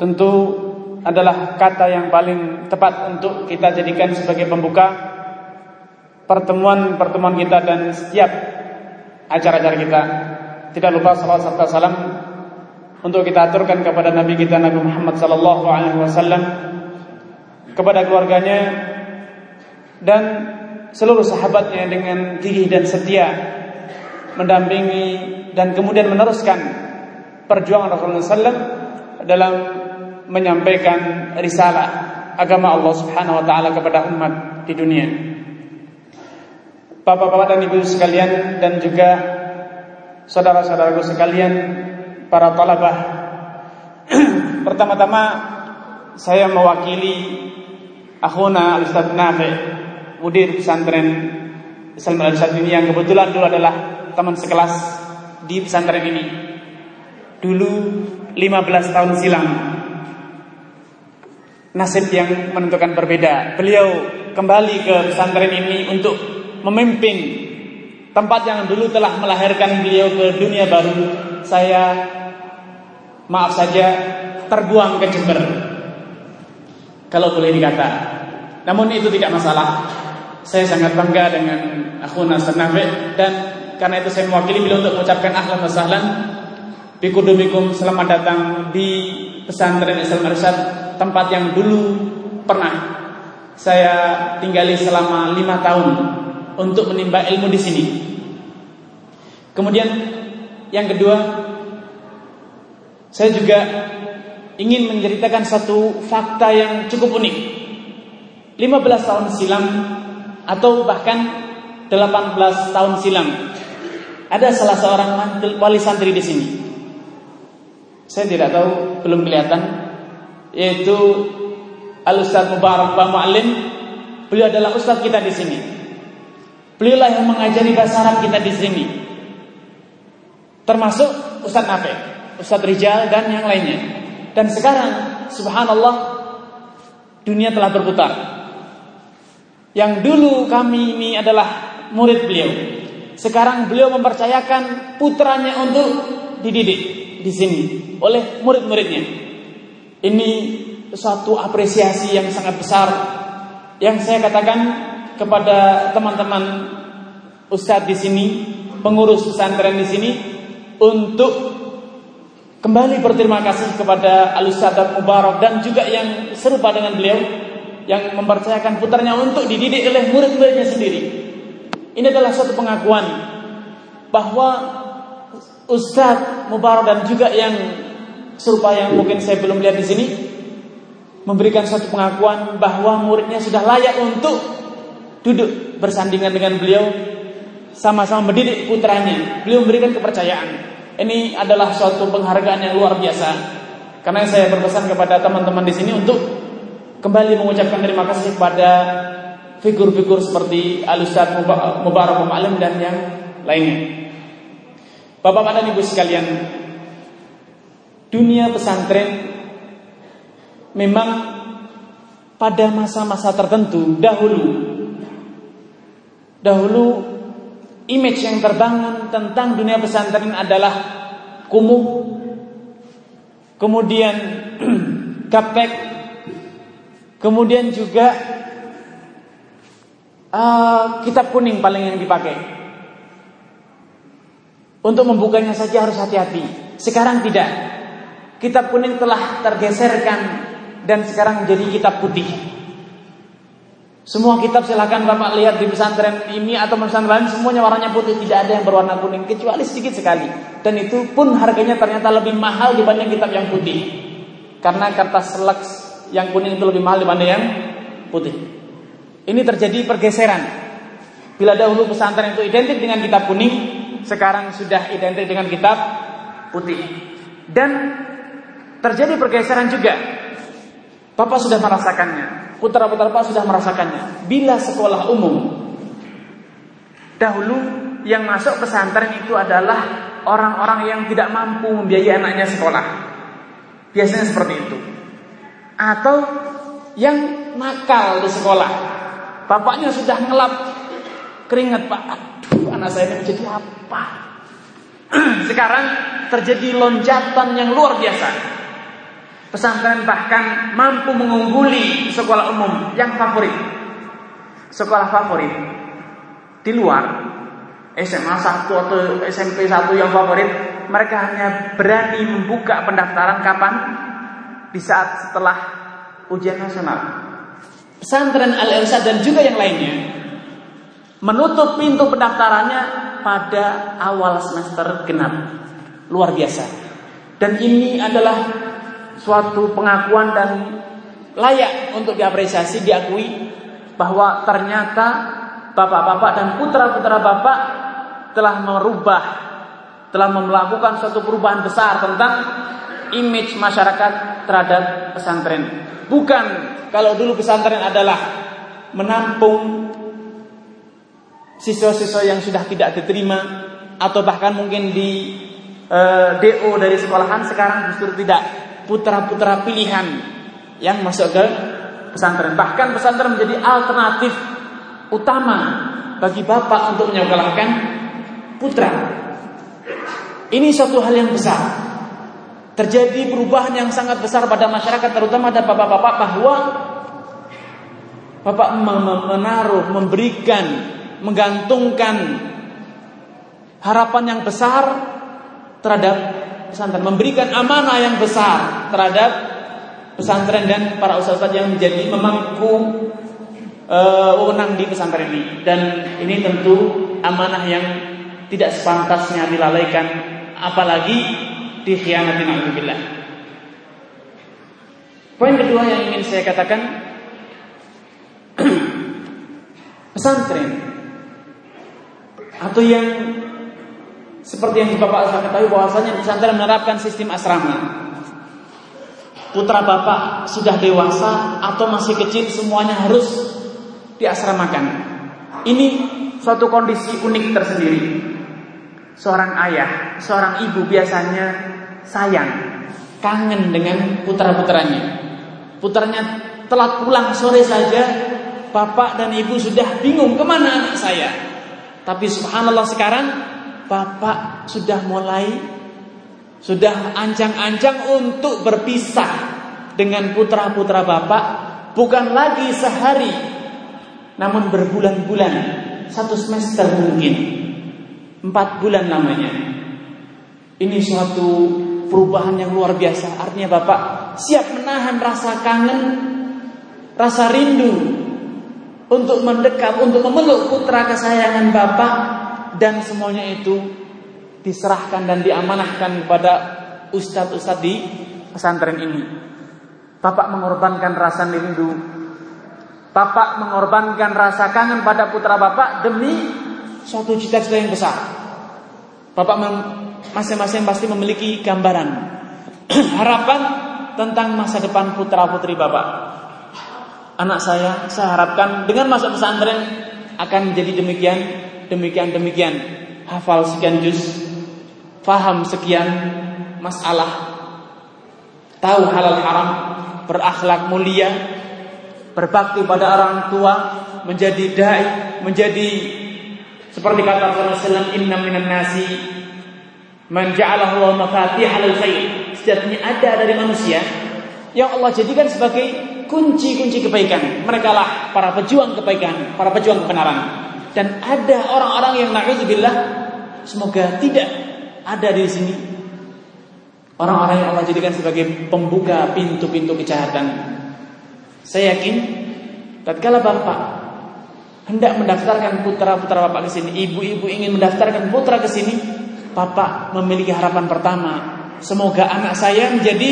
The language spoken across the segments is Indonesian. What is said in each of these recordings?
tentu adalah kata yang paling tepat untuk kita jadikan sebagai pembuka pertemuan-pertemuan kita dan setiap acara-acara kita. Tidak lupa salawat serta salam untuk kita aturkan kepada Nabi kita Nabi Muhammad sallallahu alaihi wasallam kepada keluarganya dan seluruh sahabatnya dengan gigih dan setia mendampingi dan kemudian meneruskan perjuangan Rasulullah SAW dalam menyampaikan risalah agama Allah Subhanahu wa taala kepada umat di dunia. Bapak-bapak dan ibu sekalian dan juga saudara-saudaraku sekalian para talabah. Pertama-tama saya mewakili akhuna Al-Ustaz Nafi, mudir pesantren Islam Al-Ustaz ini yang kebetulan dulu adalah teman sekelas di pesantren ini. Dulu 15 tahun silam nasib yang menentukan berbeda. Beliau kembali ke pesantren ini untuk memimpin tempat yang dulu telah melahirkan beliau ke dunia baru. Saya maaf saja terbuang ke Jember. Kalau boleh dikata. Namun itu tidak masalah. Saya sangat bangga dengan akhuna Nafi dan karena itu saya mewakili beliau untuk mengucapkan ahlan wa sahlan bikudumikum selamat datang di pesantren Islam Arsyad tempat yang dulu pernah saya tinggali selama lima tahun untuk menimba ilmu di sini. Kemudian yang kedua, saya juga ingin menceritakan satu fakta yang cukup unik. 15 tahun silam atau bahkan 18 tahun silam ada salah seorang wali santri di sini. Saya tidak tahu, belum kelihatan yaitu Al Ustaz Mubarak Pak Mu'alim. Beliau adalah ustaz kita di sini. Beliau lah yang mengajari bahasa Arab kita di sini. Termasuk Ustaz Nafe, Ustaz Rijal dan yang lainnya. Dan sekarang subhanallah dunia telah berputar. Yang dulu kami ini adalah murid beliau. Sekarang beliau mempercayakan putranya untuk dididik di sini oleh murid-muridnya. Ini suatu apresiasi yang sangat besar yang saya katakan kepada teman-teman ustadz di sini, pengurus pesantren di sini untuk kembali berterima kasih kepada Al Ustadz Mubarak dan juga yang serupa dengan beliau yang mempercayakan putarnya untuk dididik oleh murid-muridnya sendiri. Ini adalah suatu pengakuan bahwa Ustadz Mubarak dan juga yang serupa yang mungkin saya belum lihat di sini memberikan suatu pengakuan bahwa muridnya sudah layak untuk duduk bersandingan dengan beliau sama-sama mendidik putranya. Beliau memberikan kepercayaan. Ini adalah suatu penghargaan yang luar biasa. Karena saya berpesan kepada teman-teman di sini untuk kembali mengucapkan terima kasih kepada figur-figur seperti Al Ustaz Mubarak dan yang lainnya. Bapak-bapak dan Ibu sekalian, dunia pesantren memang pada masa-masa tertentu dahulu dahulu image yang terbangun tentang dunia pesantren adalah kumuh kemudian gaptek kemudian juga uh, kitab kuning paling yang dipakai. Untuk membukanya saja harus hati-hati. Sekarang tidak kitab kuning telah tergeserkan dan sekarang menjadi kitab putih. Semua kitab silakan Bapak lihat di pesantren ini atau pesantren lain semuanya warnanya putih, tidak ada yang berwarna kuning kecuali sedikit sekali. Dan itu pun harganya ternyata lebih mahal dibanding kitab yang putih. Karena kertas seleks yang kuning itu lebih mahal dibanding yang putih. Ini terjadi pergeseran. Bila dahulu pesantren itu identik dengan kitab kuning, sekarang sudah identik dengan kitab putih. Dan terjadi pergeseran juga. Bapak sudah merasakannya, putra-putra Bapak sudah merasakannya. Bila sekolah umum dahulu yang masuk pesantren itu adalah orang-orang yang tidak mampu membiayai anaknya sekolah. Biasanya seperti itu. Atau yang nakal di sekolah. Bapaknya sudah ngelap keringat, Pak. Aduh, anak saya ini menjadi apa? Sekarang terjadi lonjakan yang luar biasa. Pesantren bahkan mampu mengungguli sekolah umum yang favorit. Sekolah favorit di luar SMA 1 atau SMP 1 yang favorit, mereka hanya berani membuka pendaftaran kapan? Di saat setelah ujian nasional. Pesantren Al-Irsyad dan juga yang lainnya menutup pintu pendaftarannya pada awal semester genap. Luar biasa. Dan ini adalah suatu pengakuan dan layak untuk diapresiasi, diakui bahwa ternyata bapak-bapak dan putra-putra bapak telah merubah, telah melakukan suatu perubahan besar tentang image masyarakat terhadap pesantren. Bukan kalau dulu pesantren adalah menampung siswa-siswa yang sudah tidak diterima atau bahkan mungkin di eh, DO dari sekolahan sekarang justru tidak putra-putra pilihan yang masuk ke pesantren. Bahkan pesantren menjadi alternatif utama bagi bapak untuk menyekolahkan putra. Ini suatu hal yang besar. Terjadi perubahan yang sangat besar pada masyarakat terutama pada bapak-bapak bahwa bapak menaruh, memberikan, menggantungkan harapan yang besar terhadap pesantren, memberikan amanah yang besar terhadap pesantren dan para ustadz yang menjadi memangku uh, wewenang di pesantren ini dan ini tentu amanah yang tidak sepantasnya dilalaikan apalagi dikhianati naudzubillah. Poin kedua yang ingin saya katakan pesantren atau yang seperti yang Bapak saya ketahui bahwasanya pesantren menerapkan sistem asrama. Putra Bapak sudah dewasa atau masih kecil semuanya harus diasramakan. Ini suatu kondisi unik tersendiri. Seorang ayah, seorang ibu biasanya sayang, kangen dengan putra-putranya. Putranya telat pulang sore saja, bapak dan ibu sudah bingung ke mana anak saya. Tapi subhanallah sekarang bapak sudah mulai sudah ancang-ancang untuk berpisah dengan putra-putra bapak bukan lagi sehari namun berbulan-bulan satu semester mungkin empat bulan namanya. Ini suatu perubahan yang luar biasa. Artinya bapak siap menahan rasa kangen rasa rindu untuk mendekat untuk memeluk putra kesayangan bapak dan semuanya itu diserahkan dan diamanahkan kepada ustadz-ustadz di pesantren ini bapak mengorbankan rasa rindu Bapak mengorbankan rasa kangen pada putra bapak demi suatu cita-cita yang besar. Bapak masing-masing pasti memiliki gambaran harapan tentang masa depan putra putri bapak. Anak saya, saya harapkan dengan masuk pesantren akan menjadi demikian, demikian, demikian. Hafal sekian juz, faham sekian masalah, tahu halal haram, berakhlak mulia, berbakti pada orang tua, menjadi dai, menjadi seperti kata Rasulullah Inna minan nasi man ja'alahu mafatihal khair. Sejatinya ada dari manusia yang Allah jadikan sebagai kunci-kunci kebaikan. Mereka lah para pejuang kebaikan, para pejuang kebenaran. Dan ada orang-orang yang na'udzubillah semoga tidak ada di sini. Orang-orang yang Allah jadikan sebagai pembuka pintu-pintu kejahatan. Saya yakin tatkala Bapak hendak mendaftarkan putra-putra Bapak ke sini, ibu-ibu ingin mendaftarkan putra ke sini, Bapak memiliki harapan pertama, semoga anak saya menjadi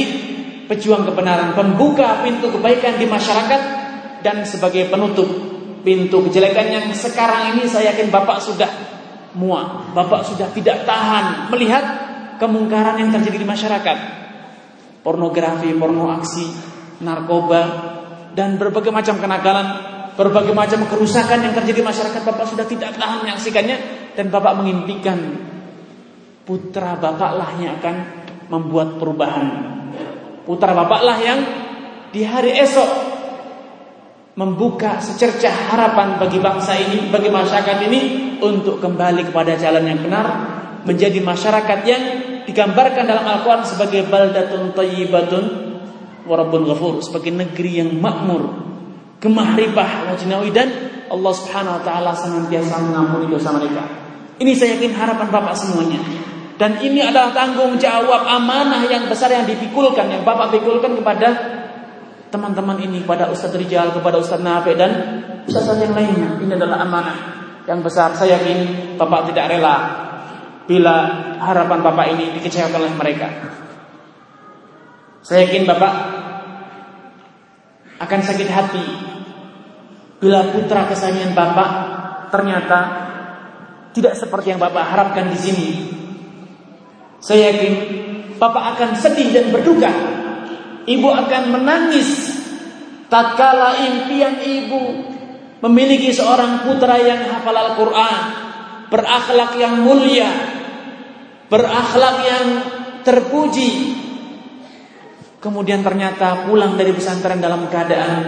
pejuang kebenaran, pembuka pintu kebaikan di masyarakat dan sebagai penutup pintu kejelekan yang sekarang ini saya yakin Bapak sudah muak, Bapak sudah tidak tahan melihat kemungkaran yang terjadi di masyarakat. pornografi, porno aksi, narkoba, dan berbagai macam kenakalan, berbagai macam kerusakan yang terjadi di masyarakat. Bapak sudah tidak tahan menyaksikannya dan Bapak mengimpikan putra Bapaklah yang akan membuat perubahan. Putra Bapaklah yang di hari esok membuka secercah harapan bagi bangsa ini, bagi masyarakat ini untuk kembali kepada jalan yang benar, menjadi masyarakat yang digambarkan dalam Al-Quran sebagai baldatun tayyibatun warabun ghafur sebagai negeri yang makmur gemah ribah wajinawi dan Allah subhanahu wa ta'ala senantiasa mengampuni dosa mereka. Ini saya yakin harapan Bapak semuanya. Dan ini adalah tanggung jawab amanah yang besar yang dipikulkan yang Bapak pikulkan kepada teman-teman ini kepada Ustadz Rijal, kepada Ustadz Nafi dan Ustadz yang lainnya. Ini adalah amanah yang besar. Saya yakin Bapak tidak rela bila harapan Bapak ini dikecewakan oleh mereka. Saya yakin Bapak akan sakit hati bila putra kesayangan Bapak ternyata tidak seperti yang Bapak harapkan di sini. Saya yakin Bapak akan sedih dan berduka. Ibu akan menangis tatkala impian ibu memiliki seorang putra yang hafal Al-Qur'an, berakhlak yang mulia, berakhlak yang terpuji. Kemudian ternyata pulang dari pesantren dalam keadaan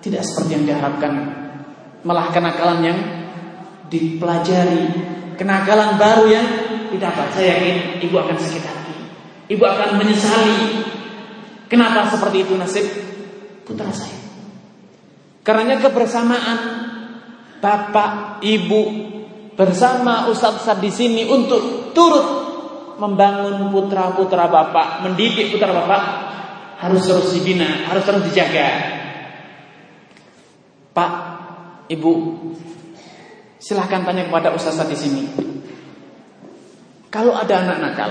tidak seperti yang diharapkan. Malah kenakalan yang dipelajari, kenakalan baru yang didapat. Saya yakin ibu akan sakit hati. Ibu akan menyesali. Kenapa seperti itu nasib putra saya? Karena kebersamaan bapak, ibu bersama ustaz-ustaz di sini untuk turut membangun putra-putra bapak, mendidik putra bapak harus terus dibina, harus terus dijaga. Pak, Ibu, silahkan tanya kepada ustaz di sini. Kalau ada anak nakal,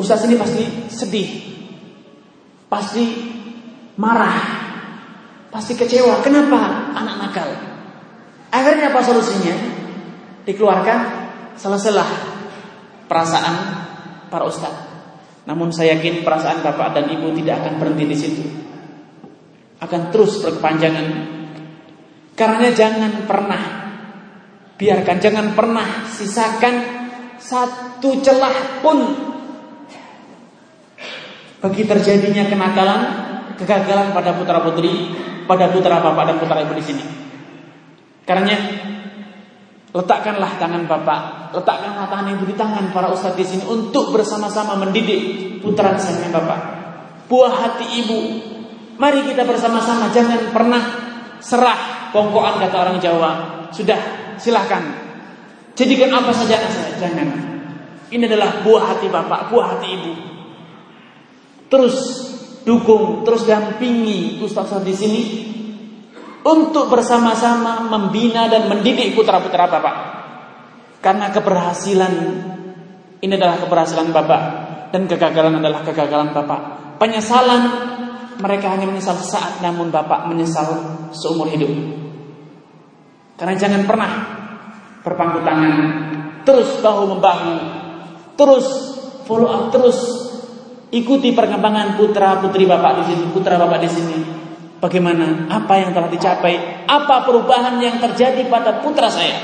ustaz ini pasti sedih, pasti marah, pasti kecewa. Kenapa anak nakal? Akhirnya apa solusinya? Dikeluarkan selesailah perasaan para ustaz. Namun saya yakin perasaan bapak dan ibu tidak akan berhenti di situ. Akan terus berkepanjangan. Karena jangan pernah biarkan jangan pernah sisakan satu celah pun bagi terjadinya kenakalan, kegagalan pada putra putri, pada putra bapak dan putra ibu di sini. Karena letakkanlah tangan bapak, letakkanlah tangan ibu di tangan para ustadz di sini untuk bersama-sama mendidik putra kesayangan bapak. Buah hati ibu, mari kita bersama-sama jangan pernah serah bongkoan kata orang Jawa. Sudah, silahkan. Jadikan apa saja jangan. Ini adalah buah hati bapak, buah hati ibu. Terus dukung, terus dampingi ustaz di sini untuk bersama-sama membina dan mendidik putra-putra Bapak. Karena keberhasilan ini adalah keberhasilan Bapak dan kegagalan adalah kegagalan Bapak. Penyesalan mereka hanya menyesal sesaat namun Bapak menyesal seumur hidup. Karena jangan pernah berpangku tangan, terus bahu membahu, terus follow up, terus ikuti perkembangan putra putri Bapak di sini, putra Bapak di sini Bagaimana? Apa yang telah dicapai? Apa perubahan yang terjadi pada putra saya?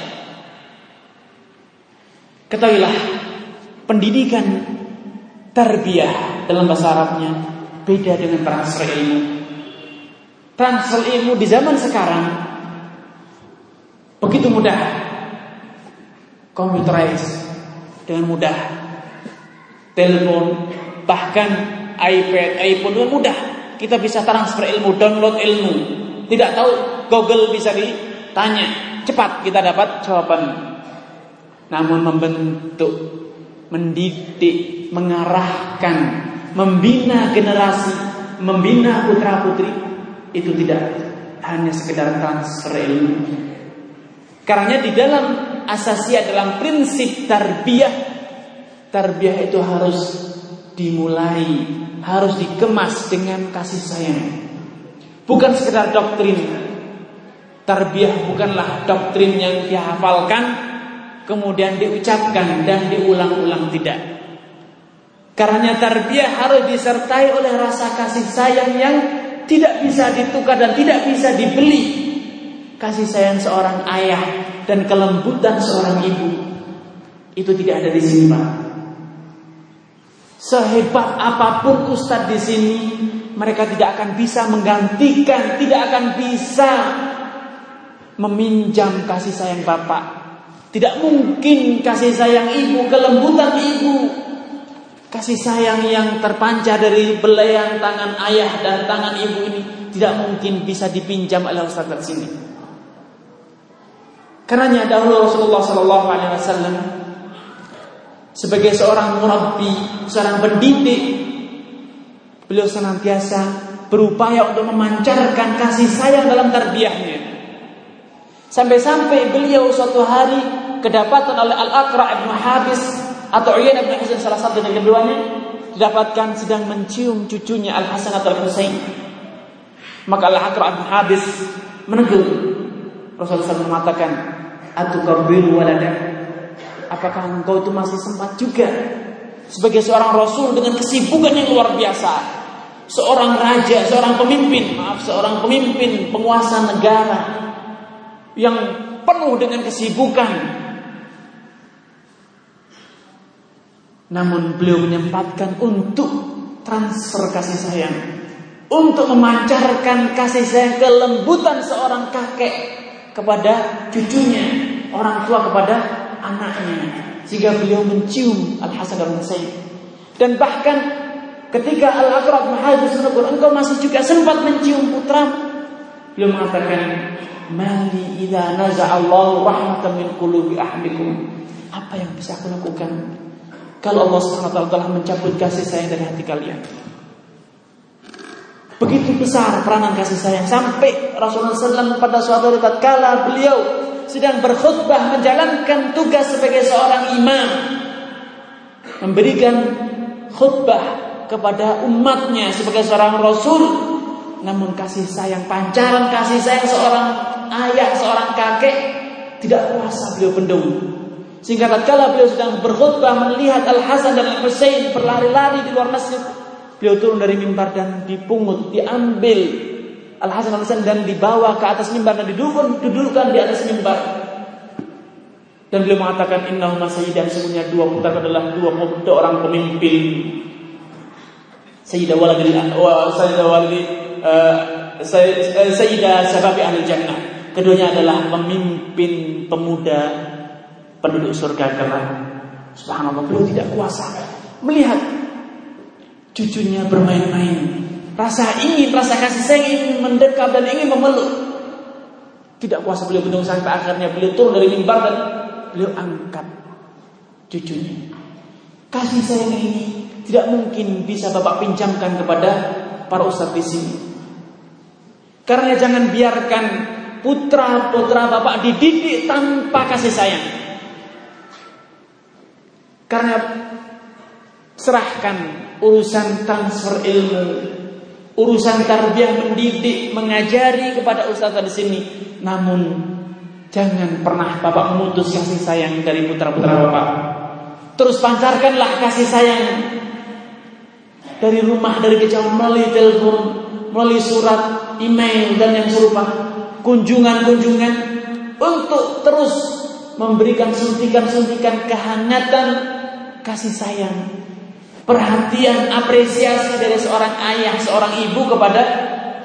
Ketahuilah, pendidikan tarbiyah dalam bahasa Arabnya beda dengan transfer ilmu. Transfer ilmu di zaman sekarang begitu mudah. Computerized dengan mudah. Telepon, bahkan iPad, iPhone dengan mudah kita bisa transfer ilmu, download ilmu. Tidak tahu Google bisa ditanya, cepat kita dapat jawaban. Namun membentuk, mendidik, mengarahkan, membina generasi, membina putra putri itu tidak hanya sekedar transfer ilmu. Karena di dalam asasiah dalam prinsip tarbiyah, tarbiyah itu harus dimulai harus dikemas dengan kasih sayang. Bukan sekedar doktrin. Tarbiyah bukanlah doktrin yang dihafalkan kemudian diucapkan dan diulang-ulang tidak. Karena tarbiyah harus disertai oleh rasa kasih sayang yang tidak bisa ditukar dan tidak bisa dibeli. Kasih sayang seorang ayah dan kelembutan seorang ibu itu tidak ada di sini, Pak. Sehebat apa pun ustadz di sini, mereka tidak akan bisa menggantikan, tidak akan bisa meminjam kasih sayang bapak. Tidak mungkin kasih sayang ibu, kelembutan ibu, kasih sayang yang terpancar dari belayan tangan ayah dan tangan ibu ini tidak mungkin bisa dipinjam oleh Ustaz di sini. Karena dahulu Rasulullah Shallallahu Alaihi Wasallam sebagai seorang murabbi, seorang pendidik, beliau senantiasa berupaya untuk memancarkan kasih sayang dalam tarbiyahnya. Sampai-sampai beliau suatu hari kedapatan oleh Al-Aqra' ibn Habis atau Uyain ibn Husain salah satu dari keduanya didapatkan sedang mencium cucunya Al-Hasan atau Al-Husain. Maka Al-Aqra' ibn Habis menegur. Rasulullah SAW mengatakan, "Atukabbiru waladak?" Apakah engkau itu masih sempat juga sebagai seorang rasul dengan kesibukan yang luar biasa? Seorang raja, seorang pemimpin, maaf, seorang pemimpin penguasa negara yang penuh dengan kesibukan. Namun beliau menyempatkan untuk transfer kasih sayang. Untuk memancarkan kasih sayang kelembutan seorang kakek kepada cucunya. Orang tua kepada anaknya. Sehingga beliau mencium Al-Hasan dan Husain. Dan bahkan ketika Al-Aqrab Mahadis menegur, engkau masih juga sempat mencium putra. Beliau mengatakan, Mali idza naza'allahu rahmatan min qulubi ahlikum. Apa yang bisa aku lakukan kalau Allah Subhanahu wa taala telah mencabut kasih sayang dari hati kalian? Begitu besar peranan kasih sayang sampai Rasulullah SAW pada suatu hari tatkala beliau sedang berkhutbah menjalankan tugas sebagai seorang imam memberikan khutbah kepada umatnya sebagai seorang rasul namun kasih sayang pancaran kasih sayang seorang ayah, seorang kakek tidak kuasa beliau bendung. Sehingga tatkala beliau sedang berkhutbah melihat Al Hasan dan Al Husain berlari-lari di luar masjid, beliau turun dari mimbar dan dipungut, diambil Al Hasan Al Husain dan dibawa ke atas mimbar dan didudukkan, didudukkan di atas mimbar. Dan beliau mengatakan Inna sayyidan semuanya dua putra adalah dua, dua orang pemimpin. Sayyidah waladi wa sayyidah waladi uh, sayyidah sababi ahli jannah. Keduanya adalah pemimpin pemuda penduduk surga kelak. Subhanallah, beliau tidak kuasa melihat cucunya bermain-main. Rasa ingin, rasa kasih sayang ingin mendekat dan ingin memeluk. Tidak kuasa beliau bendung sampai akhirnya beliau turun dari mimbar dan beliau angkat cucunya. Kasih sayang ini tidak mungkin bisa Bapak pinjamkan kepada para ustadz di sini. Karena jangan biarkan putra-putra bapak dididik tanpa kasih sayang. Karena serahkan urusan transfer ilmu, urusan tarbiyah mendidik, mengajari kepada ustaz di sini. Namun jangan pernah bapak memutus kasih sayang dari putra-putra bapak. Terus pancarkanlah kasih sayang dari rumah, dari kejauhan melalui telepon, melalui surat, email dan yang serupa kunjungan-kunjungan untuk terus memberikan suntikan-suntikan kehangatan kasih sayang, perhatian, apresiasi dari seorang ayah, seorang ibu kepada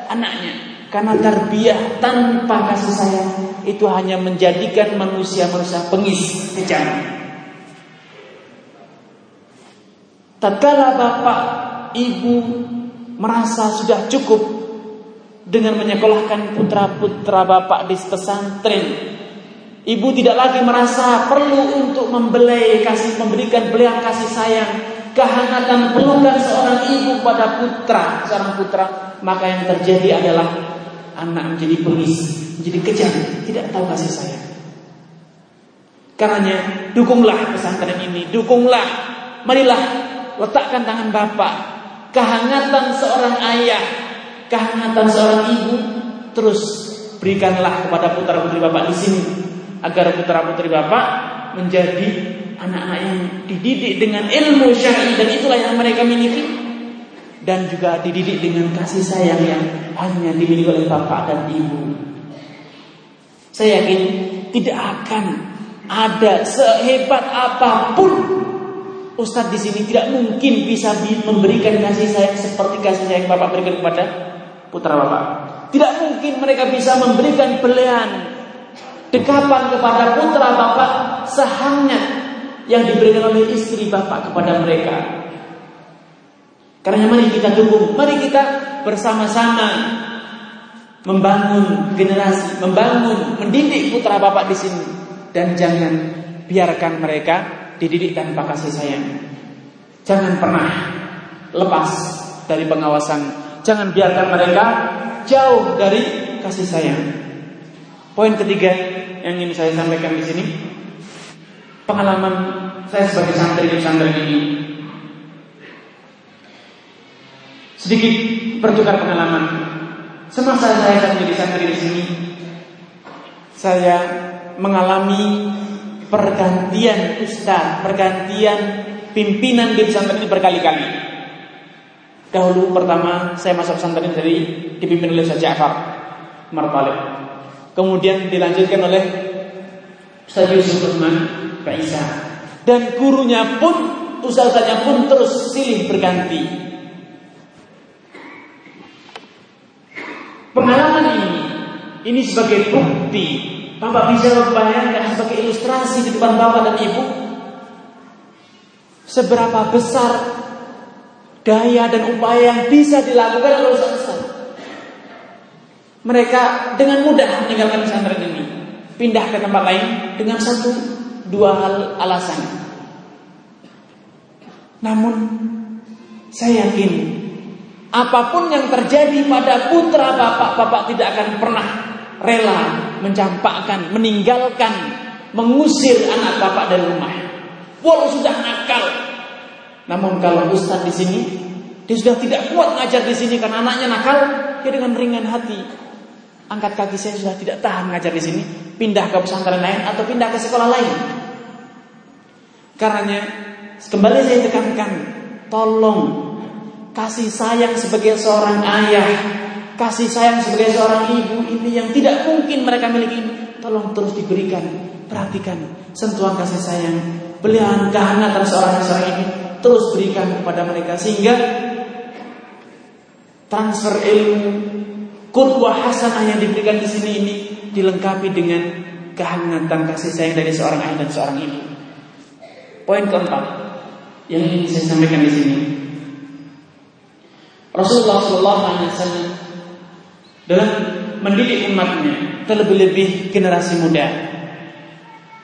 anaknya. Karena tarbiyah tanpa kasih sayang itu hanya menjadikan manusia-manusia pengis kejam. Tatkala bapak, ibu merasa sudah cukup dengan menyekolahkan putra-putra bapak di pesantren. Ibu tidak lagi merasa perlu untuk membelai kasih memberikan beliau kasih sayang, kehangatan pelukan seorang ibu pada putra, seorang putra, maka yang terjadi adalah anak menjadi bengis, menjadi kejam, tidak tahu kasih sayang. Karenanya dukunglah pesantren ini, dukunglah, marilah letakkan tangan bapak, kehangatan seorang ayah, kehangatan seorang ibu terus berikanlah kepada putra putri bapak di sini agar putra putri bapak menjadi anak-anak yang dididik dengan ilmu syar'i dan itulah yang mereka miliki dan juga dididik dengan kasih sayang yang hanya dimiliki oleh bapak dan ibu. Saya yakin tidak akan ada sehebat apa pun Ustadz di sini tidak mungkin bisa memberikan kasih sayang seperti kasih sayang bapak berikan kepada putra bapak. Tidak mungkin mereka bisa memberikan belian dekapan kepada putra bapak sehangat yang diberikan oleh istri bapak kepada mereka. Karena mari kita dukung, mari kita bersama-sama membangun generasi, membangun, mendidik putra bapak di sini dan jangan biarkan mereka dididik tanpa kasih sayang. Jangan pernah lepas dari pengawasan, jangan biarkan mereka jauh dari kasih sayang. Poin ketiga yang ingin saya sampaikan di sini pengalaman saya sebagai santri di pesantren ini sedikit bertukar pengalaman semasa saya menjadi santri di sini saya mengalami pergantian ustaz, pergantian pimpinan di pesantren ini berkali-kali. Dahulu pertama saya masuk pesantren dari dipimpin oleh Ustaz Ja'far Martalib. Kemudian dilanjutkan oleh Ustaz Yusuf Usman Isa. Dan gurunya pun, ustazanya pun terus silih berganti. Pengalaman ini, ini sebagai bukti. Bapak bisa membayangkan sebagai ilustrasi di depan bapak dan ibu. Seberapa besar daya dan upaya yang bisa dilakukan oleh ustaz Mereka dengan mudah meninggalkan pesantren ini, pindah ke tempat lain dengan satu dua hal alasan. Namun saya yakin apa pun yang terjadi pada putra bapak, bapak tidak akan pernah rela mencampakkan, meninggalkan, mengusir anak bapak dari rumah. Walau sudah nakal. Namun kalau ustaz di sini dia sudah tidak kuat ngajar di sini karena anaknya nakal, dia dengan ringan hati angkat kaki saya sudah tidak tahan ngajar di sini, pindah ke pesantren lain atau pindah ke sekolah lain. Karenanya kembali saya tekankan, tolong kasih sayang sebagai seorang ayah, kasih sayang sebagai seorang ibu ini yang tidak mungkin mereka miliki tolong terus diberikan, perhatikan sentuhan kasih sayang, belian kehangatan seorang seorang ini terus berikan kepada mereka sehingga transfer ilmu kurwah hasanah yang diberikan di sini ini dilengkapi dengan kehangatan kasih sayang dari seorang ayah dan seorang ibu. Poin keempat yang ingin saya sampaikan di sini. Rasulullah Shallallahu Alaihi Wasallam dalam mendidik umatnya, terlebih-lebih generasi muda.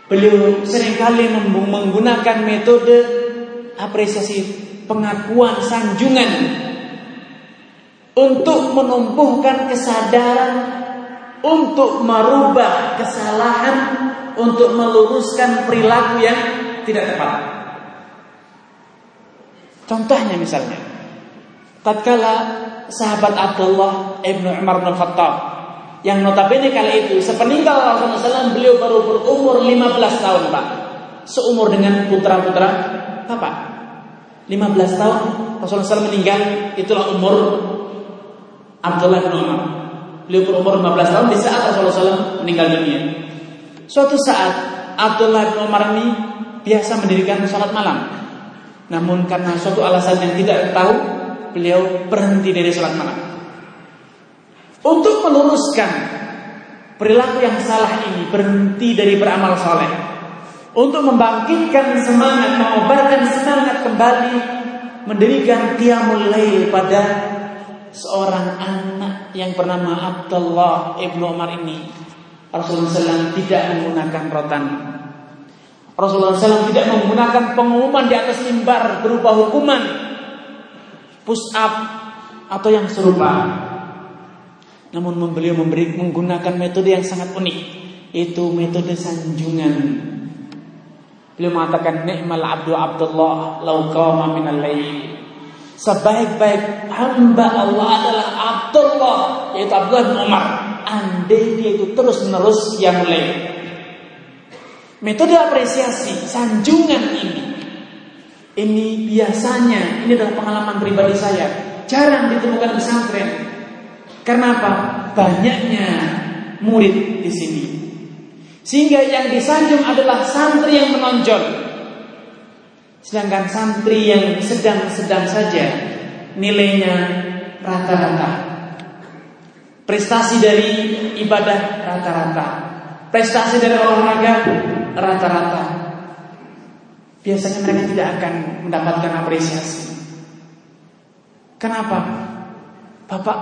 Beliau sering kali menggunakan metode apresiasi pengakuan sanjungan untuk menumbuhkan kesadaran untuk merubah kesalahan untuk meluruskan perilaku yang tidak tepat. Contohnya misalnya, tatkala sahabat Abdullah ibnu Umar bin Khattab yang notabene kali itu sepeninggal Rasulullah SAW beliau baru berumur 15 tahun pak. Seumur dengan putra-putra bapak. 15 tahun Rasulullah SAW meninggal itulah umur Abdullah bin Umar. Beliau berumur 15 tahun di saat Rasulullah SAW meninggal dunia. Suatu saat Abdullah bin Umar ini biasa mendirikan sholat malam. Namun karena suatu alasan yang tidak tahu, beliau berhenti dari sholat malam. Untuk meluruskan perilaku yang salah ini, berhenti dari beramal soleh. Untuk membangkitkan semangat, mengobarkan semangat kembali, mendirikan qiyamul lail pada seorang anak yang bernama Abdullah ibnu Umar ini. Rasulullah SAW tidak menggunakan rotan Rasulullah SAW tidak menggunakan pengumuman di atas mimbar berupa hukuman push up atau yang serupa. Namun beliau memberi menggunakan metode yang sangat unik, itu metode sanjungan. Beliau mengatakan nikmal abdu Abdullah lau qama minal. Sebaik-baik hamba Allah adalah Abdullah yaitu Abdullah bin Umar. Andai dia itu terus menerus yang lain Metode apresiasi, sanjungan ini ini biasanya, ini adalah pengalaman pribadi saya, jarang ditemukan di pesantren. Karena apa? Banyaknya murid di sini. Sehingga yang disanjung adalah santri yang menonjol. Sedangkan santri yang sedang-sedang saja nilainya rata-rata. Prestasi dari ibadah rata-rata. Prestasi dari olahraga rata-rata. Biasanya mereka tidak akan mendapatkan apresiasi. Kenapa? Bapak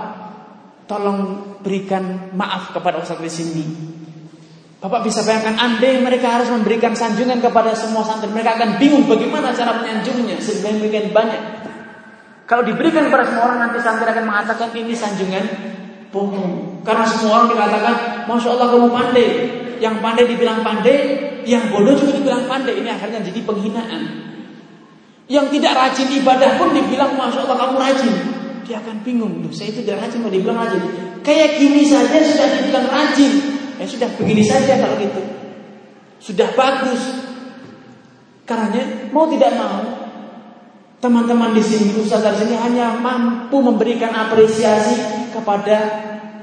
tolong berikan maaf kepada Ustaz di sini. Bapak bisa bayangkan andai mereka harus memberikan sanjungan kepada semua santri, mereka akan bingung bagaimana cara menyanjungnya sedemikian banyak. Kalau diberikan kepada semua orang nanti santri akan mengatakan ini sanjungan bohong. Karena semua orang dikatakan, masya Allah kamu pandai, yang pandai dibilang pandai, yang bodoh juga dibilang pandai. Ini akhirnya jadi penghinaan. Yang tidak rajin ibadah pun dibilang Masya Allah kamu rajin. Dia akan bingung. Loh, saya itu tidak rajin mau dibilang rajin. Kayak gini saja sudah dibilang rajin. Ya sudah begini saja kalau gitu. Sudah bagus. Karena mau tidak mau teman-teman di sini Ustaz di sini hanya mampu memberikan apresiasi kepada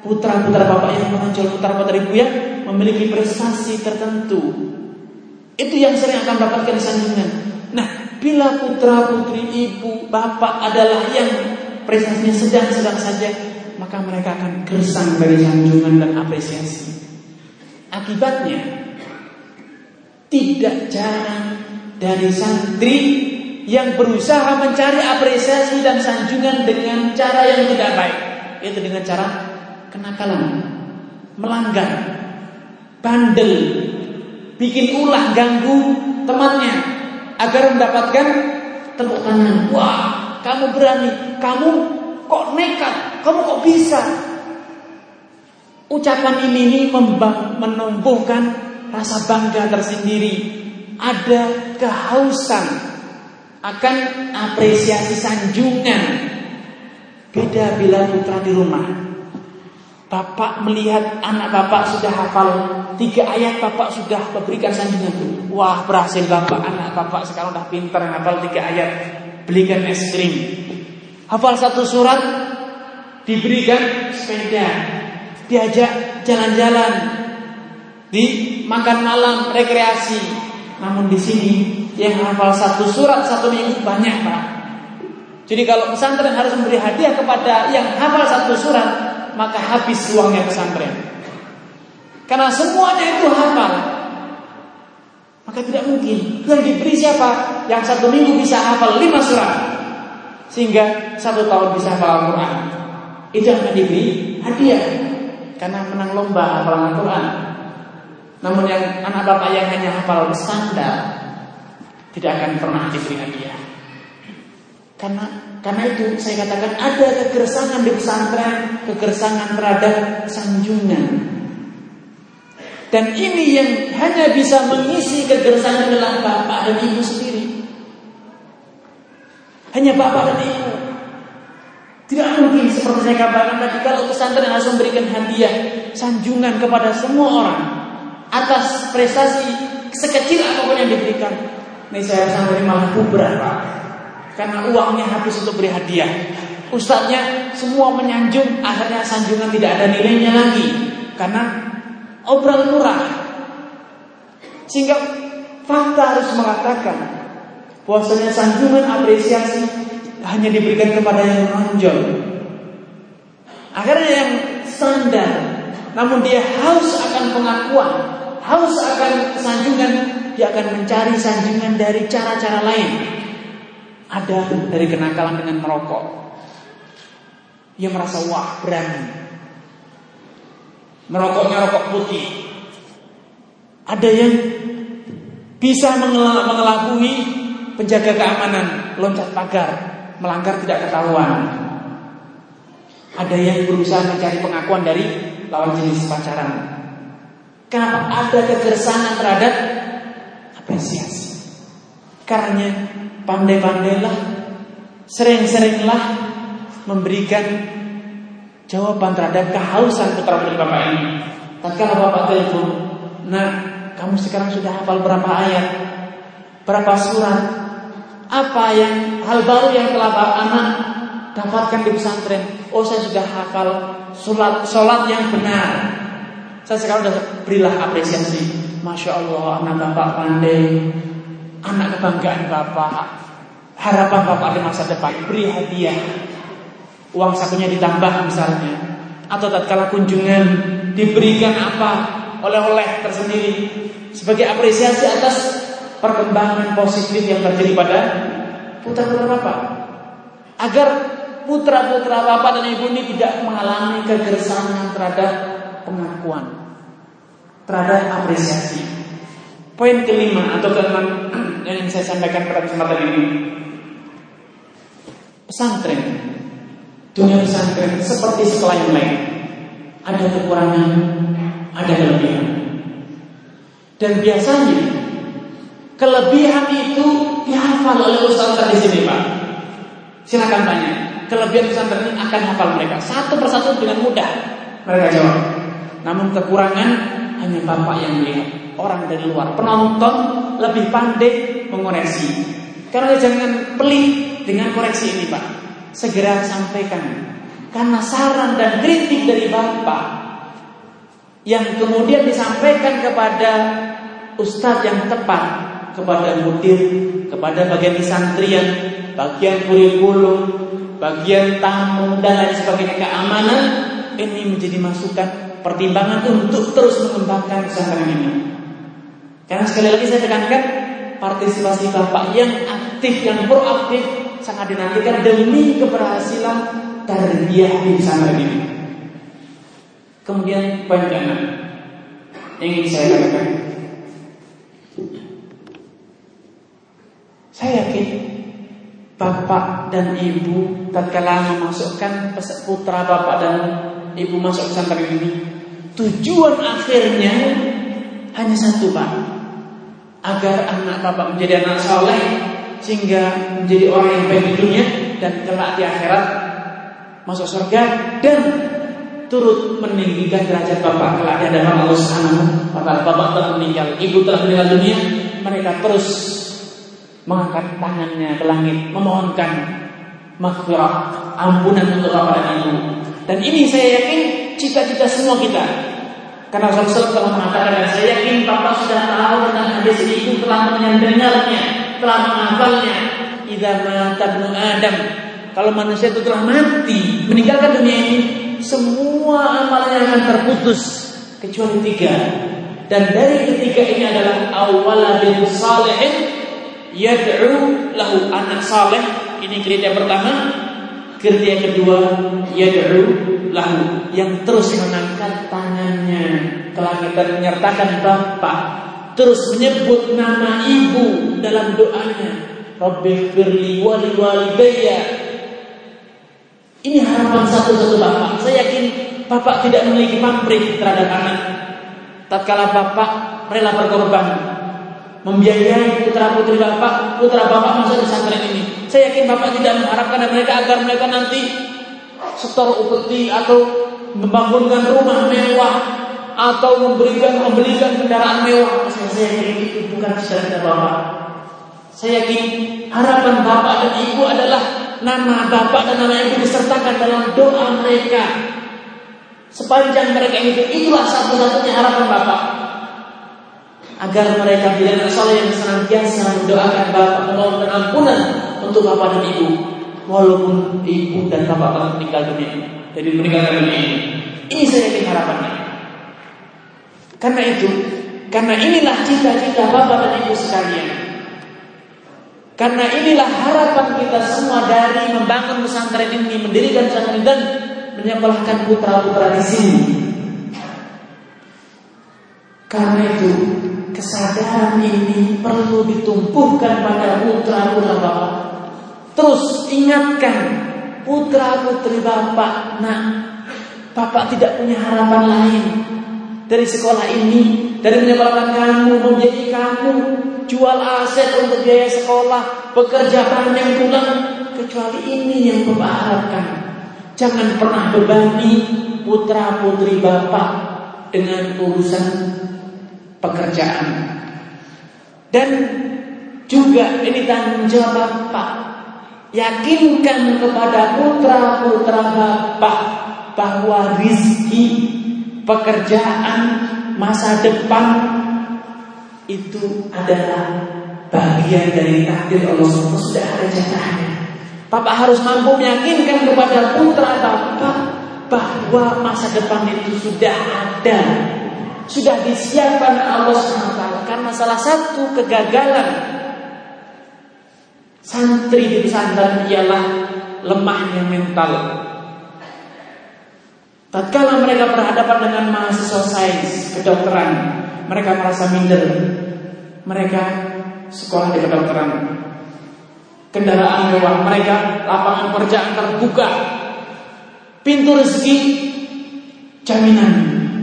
putra-putra bapak yang menonjol putra-putra ibu yang memiliki prestasi tertentu. Itu yang sering akan mendapatkan sanjungan. Nah, bila putra putri ibu bapak adalah yang prestasinya sedang-sedang saja, maka mereka akan gersang dari sanjungan dan apresiasi. Akibatnya, tidak jarang dari santri yang berusaha mencari apresiasi dan sanjungan dengan cara yang tidak baik, yaitu dengan cara kenakalan, melanggar, bandel, bikin ulah ganggu temannya agar mendapatkan tepuk tangan. Wah, kamu berani, kamu kok nekat, kamu kok bisa. Ucapan ini, ini menumbuhkan rasa bangga tersendiri. Ada kehausan akan apresiasi sanjungan. Beda bila putra di rumah. Bapak melihat anak bapak sudah hafal tiga ayat, bapak sudah memberikan sanjungan. Wah berhasil bapak, anak bapak sekarang sudah pintar hafal tiga ayat, belikan es krim. Hafal satu surat, diberikan sepeda, diajak jalan-jalan, di makan malam, rekreasi. Namun di sini yang hafal satu surat satu minggu banyak pak. Jadi kalau pesantren harus memberi hadiah kepada yang hafal satu surat, maka habis uangnya pesantren. Karena semuanya itu hafal. Maka tidak mungkin. Yang diberi siapa? Yang satu minggu bisa hafal lima surat. Sehingga satu tahun bisa hafal Al-Quran. Itu akan diberi hadiah. Karena menang lomba hafalan Al-Quran. Namun yang anak bapak yang hanya hafal standar tidak akan pernah diberi hadiah. Karena karena itu saya katakan ada kegersangan di pesantren, kegersangan terhadap sanjungan. Dan ini yang hanya bisa mengisi kegersangan dalam bapak dan ibu sendiri. Hanya bapak dan ibu. Tidak mungkin seperti saya katakan tadi kalau pesantren harus memberikan hadiah sanjungan kepada semua orang atas prestasi sekecil apa pun yang diberikan. Ini saya pesantren malah kubra. Karena uangnya habis untuk beri hadiah. Ustadznya semua menyanjung, akhirnya sanjungan tidak ada nilainya lagi. Karena obral murah. Sehingga fakta harus mengatakan bahwasanya sanjungan apresiasi hanya diberikan kepada yang menonjol. Akhirnya yang standar, namun dia haus akan pengakuan, haus akan sanjungan, dia akan mencari sanjungan dari cara-cara lain. Ada dari kenakalan dengan merokok. Ia merasa wah berani. Merokoknya rokok putih. Ada yang bisa mengelabui penjaga keamanan loncat pagar, melanggar tidak ketahuan. Ada yang berusaha mencari pengakuan dari lawan jenis pacaran. Kenapa ada kegersangan terhadap apresiasi? Karena pandai-pandailah, sering-seringlah memberikan jawaban terhadap kehausan putra putri bapak ini. Tatkala bapak telepon, nah Kamu sekarang sudah hafal berapa ayat? Berapa surat? Apa yang hal baru yang telah anak dapatkan di pesantren? Oh saya sudah hafal sholat, sholat yang benar. Saya sekarang sudah berilah apresiasi. Masya Allah anak bapak pandai, anak kebanggaan bapak, harapan bapak di masa depan. Beri hadiah, uang sakunya ditambah misalnya, atau tatkala kunjungan diberikan apa oleh-oleh tersendiri sebagai apresiasi atas perkembangan positif yang terjadi pada putra-putra Bapak. Agar putra-putra Bapak dan Ibu ini tidak mengalami kegersangan terhadap pengakuan, terhadap apresiasi. Poin kelima atau keenam yang ingin saya sampaikan pada kesempatan ini, pesantren, dunia pesantren seperti sekolah yang lain, ada kekurangan, ada kelebihan. Dan biasanya kelebihan itu dihafal oleh ustaz di sini Pak. Silakan tanya. Kelebihan pesantren ini akan hafal mereka satu persatu dengan mudah. Mereka jawab. Namun kekurangan hanya bapak yang melihat orang dari luar. Penonton lebih pandai mengoreksi. Karena jangan pelit dengan koreksi ini Pak. Segera sampaikan. Karena saran dan kritik dari bapak yang kemudian disampaikan kepada ustadz yang tepat, kepada mudir, kepada bagian santrian, bagian kurikulum, bagian tamu dan lain sebagainya keamanan ini menjadi masukan pertimbangan untuk terus mengembangkan pesantren ini. Karena sekali lagi saya tekankan partisipasi bapak yang aktif, yang proaktif sangat dinantikan demi keberhasilan tarbiyah di pesantren ini. Kemudian keenam yang ingin saya katakan. Saya yakin bapak dan ibu tatkala memasukkan putra bapak dan ibu masuk pesantren ini, tujuan akhirnya hanya satu pak, agar anak bapak menjadi anak soleh sehingga menjadi orang yang baik di dunia dan kelak di akhirat masuk surga dan turut meninggikan derajat bapak kelak di hadapan Allah Subhanahu wa taala. Bapak telah meninggal, ibu telah meninggal dunia, mereka terus mengangkat tangannya ke langit memohonkan maghfirah, ampunan untuk bapak dan ibu. Dan ini saya yakin cita-cita semua kita. Karena Rasulullah telah mengatakan saya yakin bapak sudah tahu tentang hadis ini, telah mendengarnya, telah menghafalnya. Idza mata Adam, kalau manusia itu telah mati, meninggalkan dunia ini, semua amalnya akan terputus kecuali tiga. Dan dari ketiga ini adalah awaladin salihin yad'u lahu anak saleh. Ini kriteria pertama. Kriteria kedua yad'u lahu yang terus mengangkat tangannya ke langit menyertakan bapak terus menyebut nama ibu dalam doanya Rabbi firli wali walidayya ini harapan satu-satu bapak. Saya yakin bapak tidak memiliki pamrih terhadap anak. Tatkala bapak rela berkorban membiayai putra putri bapak, putra bapak masuk pesantren ini. Saya yakin bapak tidak mengharapkan mereka agar mereka nanti setor upeti atau membangunkan rumah mewah atau memberikan membelikan kendaraan mewah. Saya yakin itu bukan cita-cita bapak. Saya yakin harapan bapak dan ibu adalah nama bapak dan nama ibu disertakan dalam doa mereka. Sepanjang mereka itu itulah satu-satunya harapan bapak. Agar mereka bila soleh yang senantiasa mendoakan bapak memohon ampunan untuk bapak dan ibu. Walaupun ibu dan bapak telah meninggal dunia. Jadi meninggalkan dunia ini. Ini saya ingin harapannya. Karena itu, karena inilah cita-cita bapak dan ibu sekalian. Karena inilah harapan kita semua dari membangun pesantren ini, mendirikan pesantren dan menyekolahkan putra-putra di sini. Karena itu kesadaran ini perlu ditumpuhkan pada putra-putra Bapak. Terus ingatkan putra-putri Bapak, nah Bapak tidak punya harapan lain dari sekolah ini, dari menyekolahkan kamu, menjadi kamu jual aset untuk biaya sekolah, bekerja panjang tulang, kecuali ini yang Bapak harapkan. Jangan pernah bebani putra putri Bapak dengan urusan pekerjaan. Dan juga ini tanggung jawab Bapak. Yakinkan kepada putra-putra Bapak bahwa rizki, pekerjaan, masa depan itu adalah bagian dari takdir Allah SWT sudah ada jatahnya. Bapak harus mampu meyakinkan kepada putra Bapak bahwa masa depan itu sudah ada. Sudah disiapkan Allah SWT karena salah satu kegagalan santri di pesantren ialah lemahnya mental. Tatkala mereka berhadapan dengan mahasiswa sains kedokteran, mereka merasa minder. Mereka sekolah di kedokteran. Kendaraan mewah mereka, lapangan pekerjaan terbuka. Pintu rezeki jaminan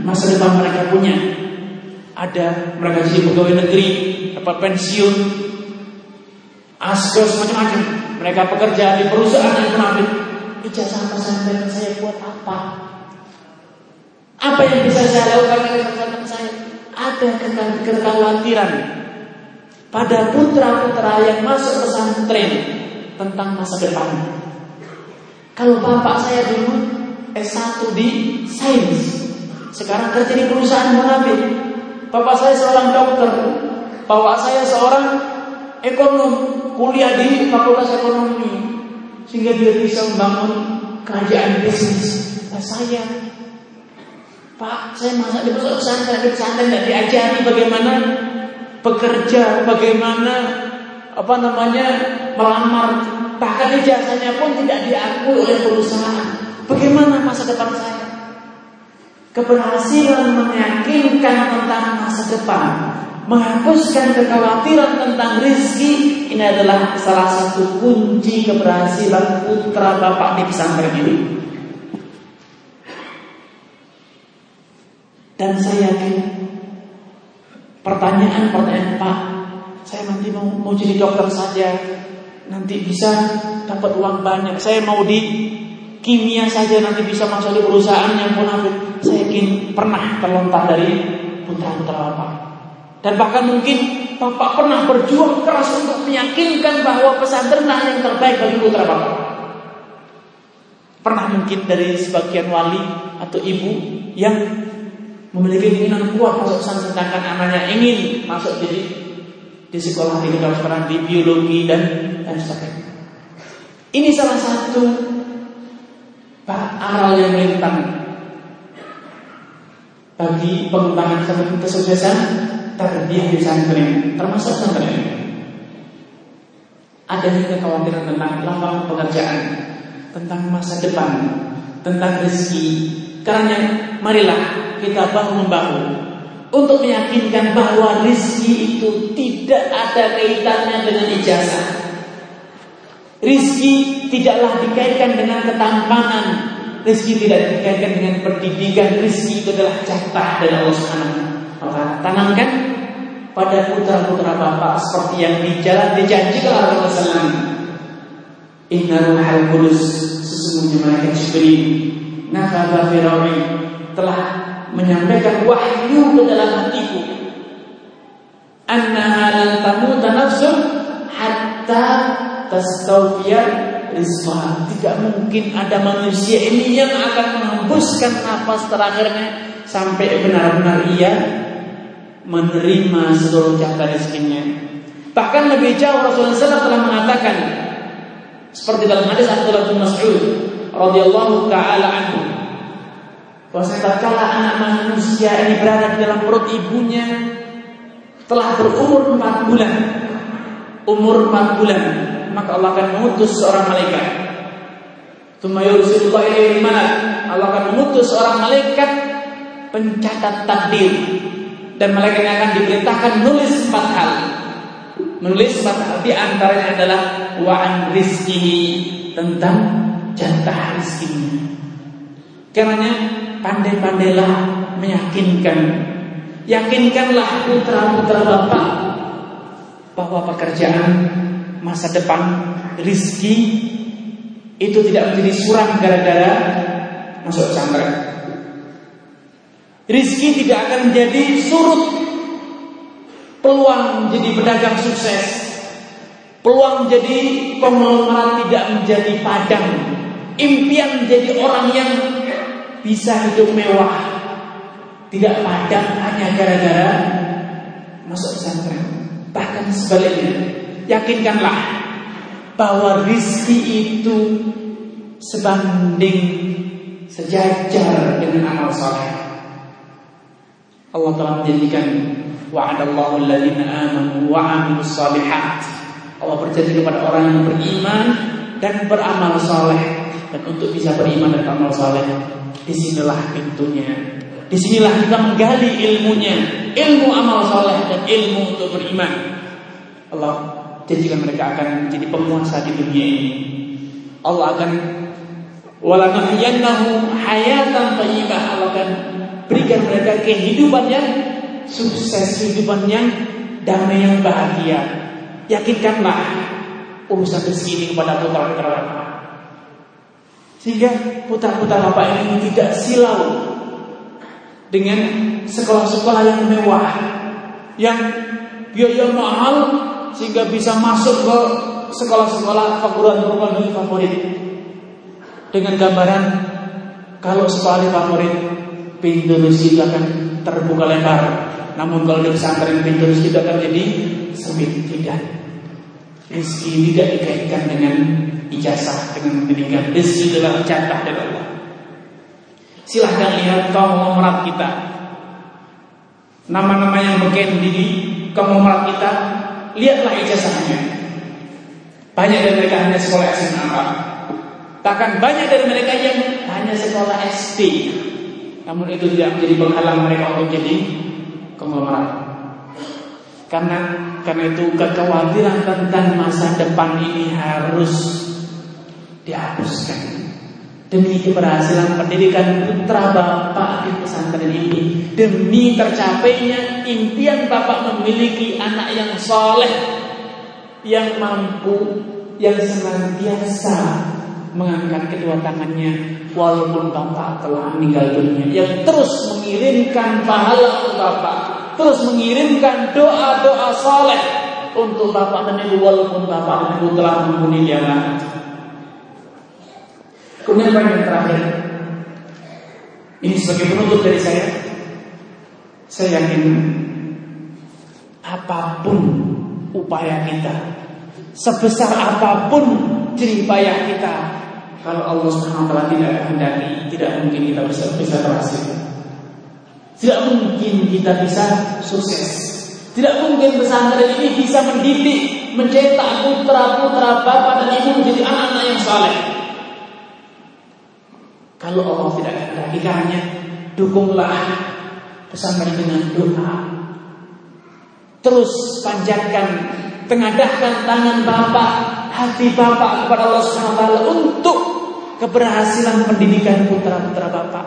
masa depan mereka punya. Ada mereka jadi pegawai negeri, dapat pensiun, askos macam-macam. Mereka bekerja di perusahaan yang mengambil ijazah pesantren saya buat apa? Apa yang bisa saya lakukan dengan pesantren saya? Ada kekhawatiran pada putra-putra yang masuk pesantren tentang masa depan. Kalau bapak saya dulu S1 di sains, sekarang kerja di perusahaan mengambil. Bapak saya seorang dokter. Bapak saya seorang ekonom. Kuliah di fakultas ekonomi. Sehingga dia bisa membangun kerajaan bisnis. Nah, saya Pak, saya masa di pesantren, di pesantren tidak diajari bagaimana bekerja, bagaimana apa namanya melamar, bahkan ijazahnya pun tidak diakui oleh perusahaan. Bagaimana masa depan saya? Keberhasilan meyakinkan tentang masa depan Menghapuskan kekhawatiran tentang rizki Ini adalah salah satu kunci keberhasilan putra bapak di pesantren ini Dan saya yakin Pertanyaan-pertanyaan Pak Saya nanti mau, mau jadi dokter saja Nanti bisa dapat uang banyak Saya mau di kimia saja nanti bisa masuk di perusahaan yang munafik. Saya yakin pernah terlontar dari putra-putra bapak. Dan bahkan mungkin bapak pernah berjuang keras untuk meyakinkan bahwa pesantren yang terbaik bagi putra bapak. Pernah mungkin dari sebagian wali atau ibu yang memiliki keinginan kuat masuk pesantren sedangkan anaknya ingin masuk jadi di sekolah di kedokteran di biologi dan dan sebagainya. Ini salah satu aral yang melintang bagi pengembangan kesuksesan terbiah di pesantren termasuk pesantren adanya kekhawatiran tentang lapangan pekerjaan tentang masa depan tentang rezeki. Karena marilah kita bahu membahu untuk meyakinkan bahwa rezeki itu tidak ada kaitannya dengan ijazah. Rizki tidaklah dikaitkan dengan ketampanan. Rizki tidak dikaitkan dengan pendidikan. Rizki itu adalah jatah dari Allah Subhanahu Tanamkan pada putra-putra bapak seperti yang di jalan dijanjikan oleh Rasulullah Inna ruhal kudus Sesungguhnya malaikat Jibril Nafadha Firawi Telah menyampaikan wahyu ke dalam hatiku Annaha lan tamuta nafsun Hatta tastawfiyat rizqah. Tidak mungkin ada manusia ini yang akan menghembuskan nafas terakhirnya sampai benar-benar ia menerima seluruh jatah rezekinya. Bahkan lebih jauh Rasulullah SAW telah mengatakan seperti dalam hadis Abdullah bin Mas'ud radhiyallahu taala anhu bahwa kala anak manusia ini berada di dalam perut ibunya telah berumur empat bulan umur empat bulan maka Allah akan mengutus seorang malaikat. Tumayursilullah ilaihi Allah akan mengutus seorang malaikat pencatat takdir dan malaikat yang akan diperintahkan menulis empat hal. Menulis empat hal di antaranya adalah wa'an rizkihi tentang jatah rizkinya. Karenanya pandai-pandailah meyakinkan Yakinkanlah putra-putra Bapak bahwa pekerjaan masa depan rizki itu tidak menjadi suram gara-gara masuk pesantren. Rizki tidak akan menjadi surut. Peluang jadi pedagang sukses, peluang jadi konglomerat tidak menjadi padang, impian jadi orang yang bisa hidup mewah, tidak padang hanya gara-gara masuk pesantren. Bahkan sebaliknya, yakinkanlah bahwa rizki itu sebanding sejajar dengan amal soleh. Allah telah menjanjikan wa'adallahu alladziina amanu wa 'amilus shalihat. Allah berjanji kepada orang yang beriman dan beramal soleh dan untuk bisa beriman dan beramal soleh di sinilah pintunya. Di sinilah kita menggali ilmunya. Ilmu amal soleh dan ilmu untuk beriman. Allah janjikan mereka akan menjadi penguasa di dunia ini. Allah akan walanahiyannahu hayatan thayyibah. Allah akan berikan mereka kehidupan yang sukses, kehidupan yang damai yang bahagia. Yakinkanlah urusan rezeki ini kepada putra-putra Bapak. Sehingga putra-putra Bapak ini tidak silau dengan sekolah-sekolah yang mewah, yang biaya mahal sehingga bisa masuk ke sekolah-sekolah perguruan-perguruan favorit dengan gambaran kalau sekolah favorit pintu rezeki akan terbuka lebar. Namun kalau di pesantren pintu rezeki akan jadi sempit tidak. Rezeki tidak dikaitkan dengan ijazah dengan pendidikan. Rezeki adalah jatah dari Allah. Silahkan lihat konglomerat kita. Nama-nama yang berkaitan di konglomerat kita, lihatlah ijazahnya. Banyak dari mereka hanya sekolah SMA. Bahkan banyak dari mereka yang hanya sekolah SD. Namun itu tidak menjadi penghalang mereka untuk jadi konglomerat. Karena karena itu kekhawatiran tentang masa depan ini harus dihapuskan demi keberhasilan pendidikan putra bapak di pesantren ini demi tercapainya impian bapak memiliki anak yang soleh yang mampu yang senantiasa mengangkat kedua tangannya walaupun bapak telah meninggal dunia yang terus mengirimkan pahala untuk bapak. Terus mengirimkan doa-doa soleh untuk bapak dan ibu walaupun bapak dan ibu telah membunuh dia kemudian yang terakhir? Ini sebagai penutup dari saya. Saya yakin apa pun upaya kita sebesar apa pun jerih payah kita kalau Allah taala tidak kehendaki, tidak mungkin kita bisa bisa berhasil. Tidak mungkin kita bisa sukses. Tidak mungkin pesantren ini bisa mendidik, mencetak putra-putra bapak dan ibu menjadi anak-anak yang saleh. Kalau Allah tidak kehendaki, hanya dukunglah pesantren dengan doa. Terus panjatkan, tengadahkan tangan bapak, hati bapak kepada Allah taala untuk keberhasilan pendidikan putra-putra bapak.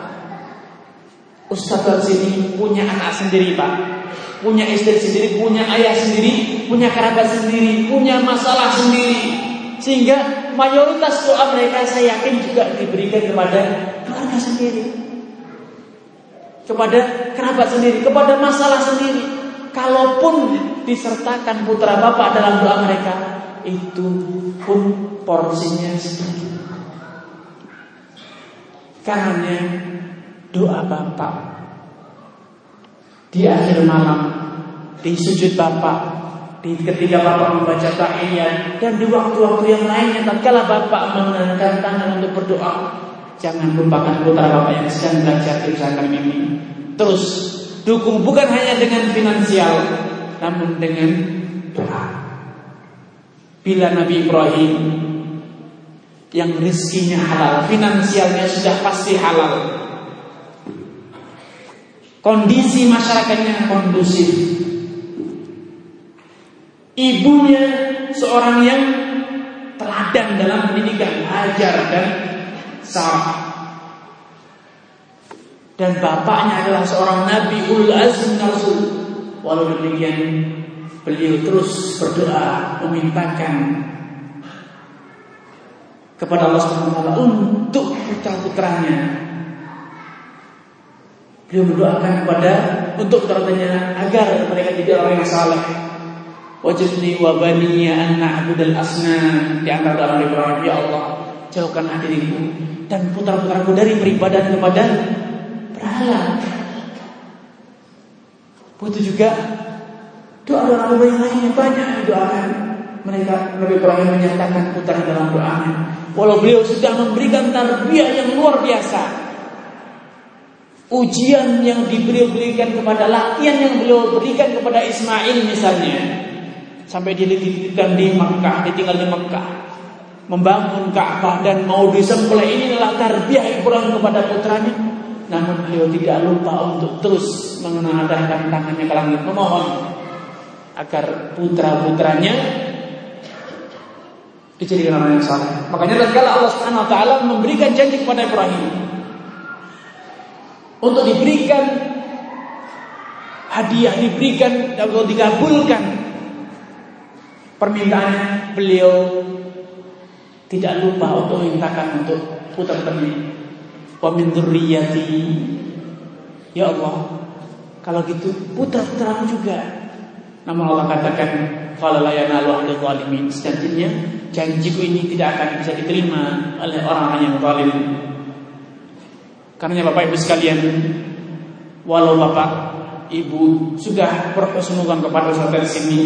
Ustaz sini punya anak sendiri pak, punya istri sendiri, punya ayah sendiri, punya kerabat sendiri, punya masalah sendiri, sehingga mayoritas doa mereka saya yakin juga diberikan kepada keluarga sendiri, kepada kerabat sendiri, kepada masalah sendiri. Kalaupun disertakan putra bapak dalam doa mereka, itu pun porsinya sedikit. Karena doa Bapak di akhir malam, di sujud Bapak, di ketika Bapak membaca tahiyat dan di waktu-waktu yang lainnya tatkala Bapak mengangkat tangan untuk berdoa, jangan lupakan putra Bapak yang sedang belajar di pesantren ini. Terus dukung bukan hanya dengan finansial, namun dengan doa. Bila Nabi Ibrahim yang rizkinya halal, finansialnya sudah pasti halal. Kondisi masyarakatnya kondusif. Ibunya seorang yang teladan dalam pendidikan, ajar dan sah. Dan bapaknya adalah seorang nabi ul azm rasul. Walau demikian beliau terus berdoa memintakan kepada Allah Subhanahu wa taala untuk putra-putranya. Beliau berdoakan kepada untuk putra-putranya agar mereka jadi orang yang saleh. Wajibni wa baniya an na'budal asnam di antara dalam Ibrahim ya Allah jauhkan diriku dan putra-putraku dari beribadah kepada berhala. Butuh juga doa orang yang lainnya banyak didoakan. Mereka Nabi Ibrahim menyatakan putra dalam doanya. Walau beliau sudah memberikan tarbiyah yang luar biasa, ujian yang diberi berikan kepada latihan yang beliau berikan kepada Ismail misalnya sampai dia dititipkan di Mekah, ditinggal di Mekah, membangun Ka'bah dan mau disembelih ini adalah tarbiyah Ibrahim kepada putranya. Namun beliau tidak lupa untuk terus mengenadahkan tangannya ke langit memohon agar putra-putranya dijadikan orang yang saleh. Makanya tatkala Allah Subhanahu wa taala memberikan janji kepada Ibrahim untuk diberikan hadiah, diberikan atau dikabulkan permintaannya, beliau tidak lupa untuk mintakan untuk putra putranya. Wa Ya Allah, kalau gitu putra-putramu juga. Namun Allah katakan, "Qala la yanalu ahli zalimin." Sejatinya janjiku ini tidak akan bisa diterima oleh orang-orang yang zalim. Karena Bapak Ibu sekalian, walau Bapak Ibu sudah berkesemukan kepada Ustaz dari sini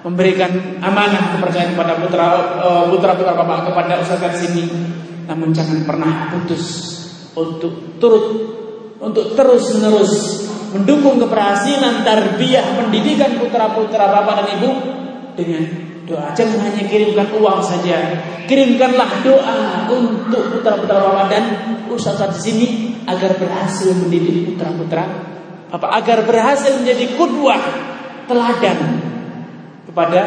memberikan amanah kepercayaan kepada putra eh, putra putra Bapak kepada Ustaz sini, namun jangan pernah putus untuk turut untuk terus menerus mendukung keberhasilan tarbiyah pendidikan putra putra Bapak dan Ibu dengan doa. Jangan hanya kirimkan uang saja, kirimkanlah doa untuk putra putra Bapak dan Ustaz di sini agar berhasil mendidik putra putra Bapak agar berhasil menjadi kudwah teladan kepada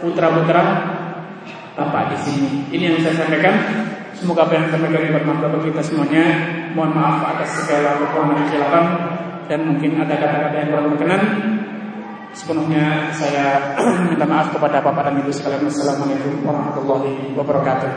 putra putra Bapak di sini. Ini yang saya sampaikan. Semoga apa yang saya sampaikan bermanfaat bagi kita semuanya. Mohon maaf atas segala kekurangan dan kesilapan dan mungkin ada kata-kata yang kurang berkenan. Sepenuhnya saya minta maaf kepada Bapak dan Ibu sekalian. Wassalamualaikum warahmatullahi wabarakatuh.